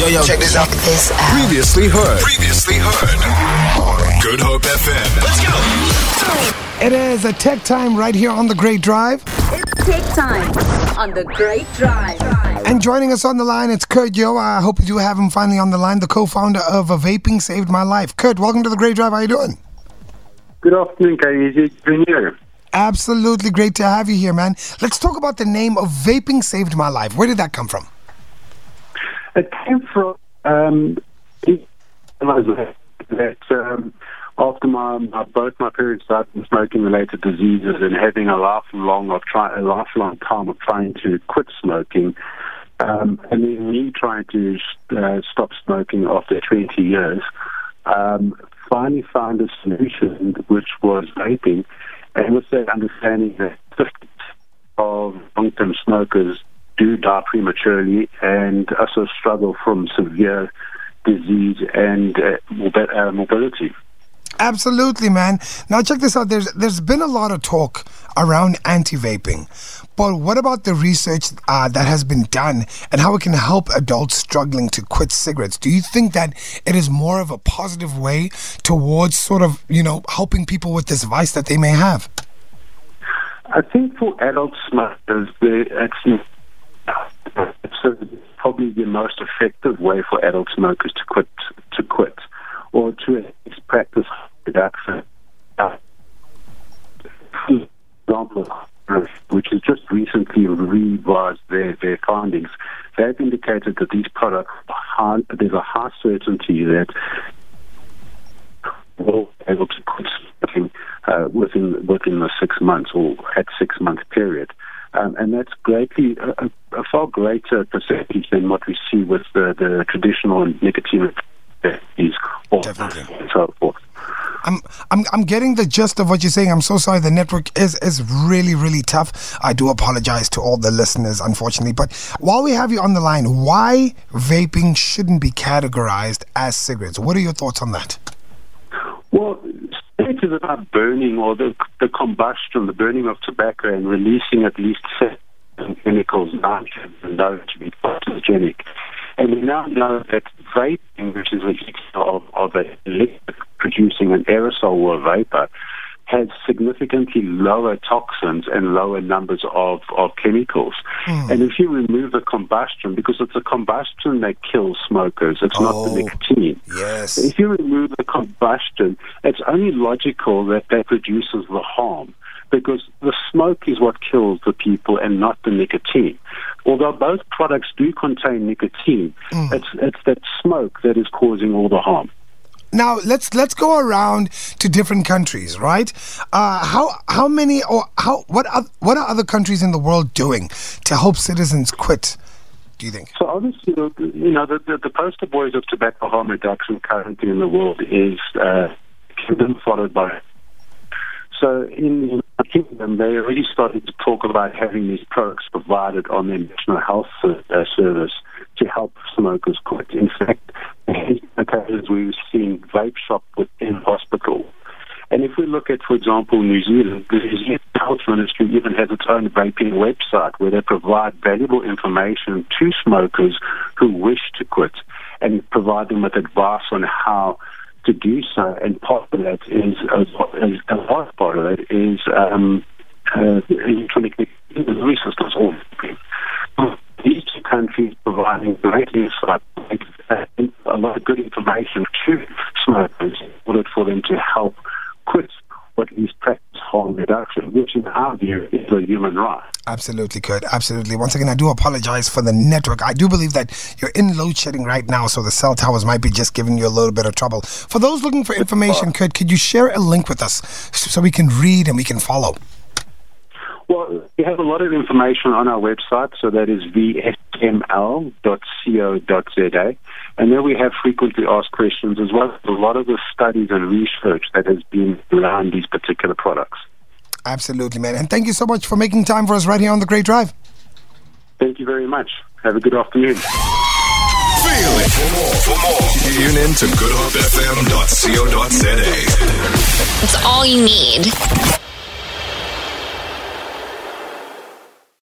Yo, yo, check this out. This out. Previously heard. Previously heard. Good Hope FM. Let's go. It is a tech time right here on the Great Drive. It's tech time on the Great Drive. And joining us on the line, it's Kurt Yeo. I hope you do have him finally on the line, the co-founder of a Vaping Saved My Life. Kurt, welcome to the Great Drive. How are you doing? Good afternoon, Katie. been here. Absolutely great to have you here, man. Let's talk about the name of Vaping Saved My Life. Where did that come from? It came from um, that um, after my, my both my parents died from smoking-related diseases and having a lifelong of try, a lifelong time of trying to quit smoking, um, and then me trying to uh, stop smoking after 20 years, um, finally found a solution which was vaping, and with that understanding that 50 of long-term smokers do die prematurely and also struggle from severe disease and uh, uh, mobility. Absolutely, man. Now check this out. There's there's been a lot of talk around anti-vaping, but what about the research uh, that has been done and how it can help adults struggling to quit cigarettes? Do you think that it is more of a positive way towards sort of you know helping people with this vice that they may have? I think for adult smokers, it's it's probably the most effective way for adult smokers to quit to quit or to practice reduction. Example, which has just recently revised their, their findings, they've indicated that these products, there's a high certainty that will able to quit smoking uh, within within the six months or at six month period. Um, and that's greatly a, a, far greater percentage than what we see with the, the traditional nicotine therapies or so forth. I'm, I'm I'm getting the gist of what you're saying. I'm so sorry. The network is is really really tough. I do apologize to all the listeners, unfortunately. But while we have you on the line, why vaping shouldn't be categorized as cigarettes? What are your thoughts on that? Well, it is about burning or the, the combustion, the burning of tobacco and releasing at least certain chemicals nitrogen, known to be carcinogenic. And we now know that vaping, which is a mix of, of a liquid producing an aerosol or vapor, has significantly lower toxins and lower numbers of, of chemicals. Mm. And if you remove the combustion, because it's the combustion that kills smokers, it's oh, not the oh, nicotine. Yes. If you remove the combustion, it's only logical that that reduces the harm because the smoke is what kills the people and not the nicotine. Although both products do contain nicotine, mm. it's, it's that smoke that is causing all the harm. Now let's let's go around to different countries, right? Uh, how how many or how what are, what are other countries in the world doing to help citizens quit? Do you think? So obviously, you know, the, the, the poster boys of tobacco harm reduction currently in the world is uh, followed by. So in the Kingdom, they already started to talk about having these products provided on their national health uh, service to help smokers quit. In fact, occasions we've seen vape shop within hospital. And if we look at, for example, New Zealand, the New Zealand Health Ministry even has its own vaping website where they provide valuable information to smokers who wish to quit and provide them with advice on how to do so. And part of that is, as a large part of it is um, uh, electronic delivery systems. All these two countries providing great insight, good information to smokers in order for them to help quit or at least practice harm reduction, which in our view is a human right. Absolutely, Kurt. Absolutely. Once again, I do apologize for the network. I do believe that you're in load shedding right now, so the cell towers might be just giving you a little bit of trouble. For those looking for information, uh, Kurt, could you share a link with us so we can read and we can follow? Well, we have a lot of information on our website, so that is vsml.co.za. And there we have frequently asked questions as well as a lot of the studies and research that has been around these particular products. Absolutely, man. And thank you so much for making time for us right here on The Great Drive. Thank you very much. Have a good afternoon. Feel it. For more, for more, tune in to goodhopefm.co.za. It's all you need.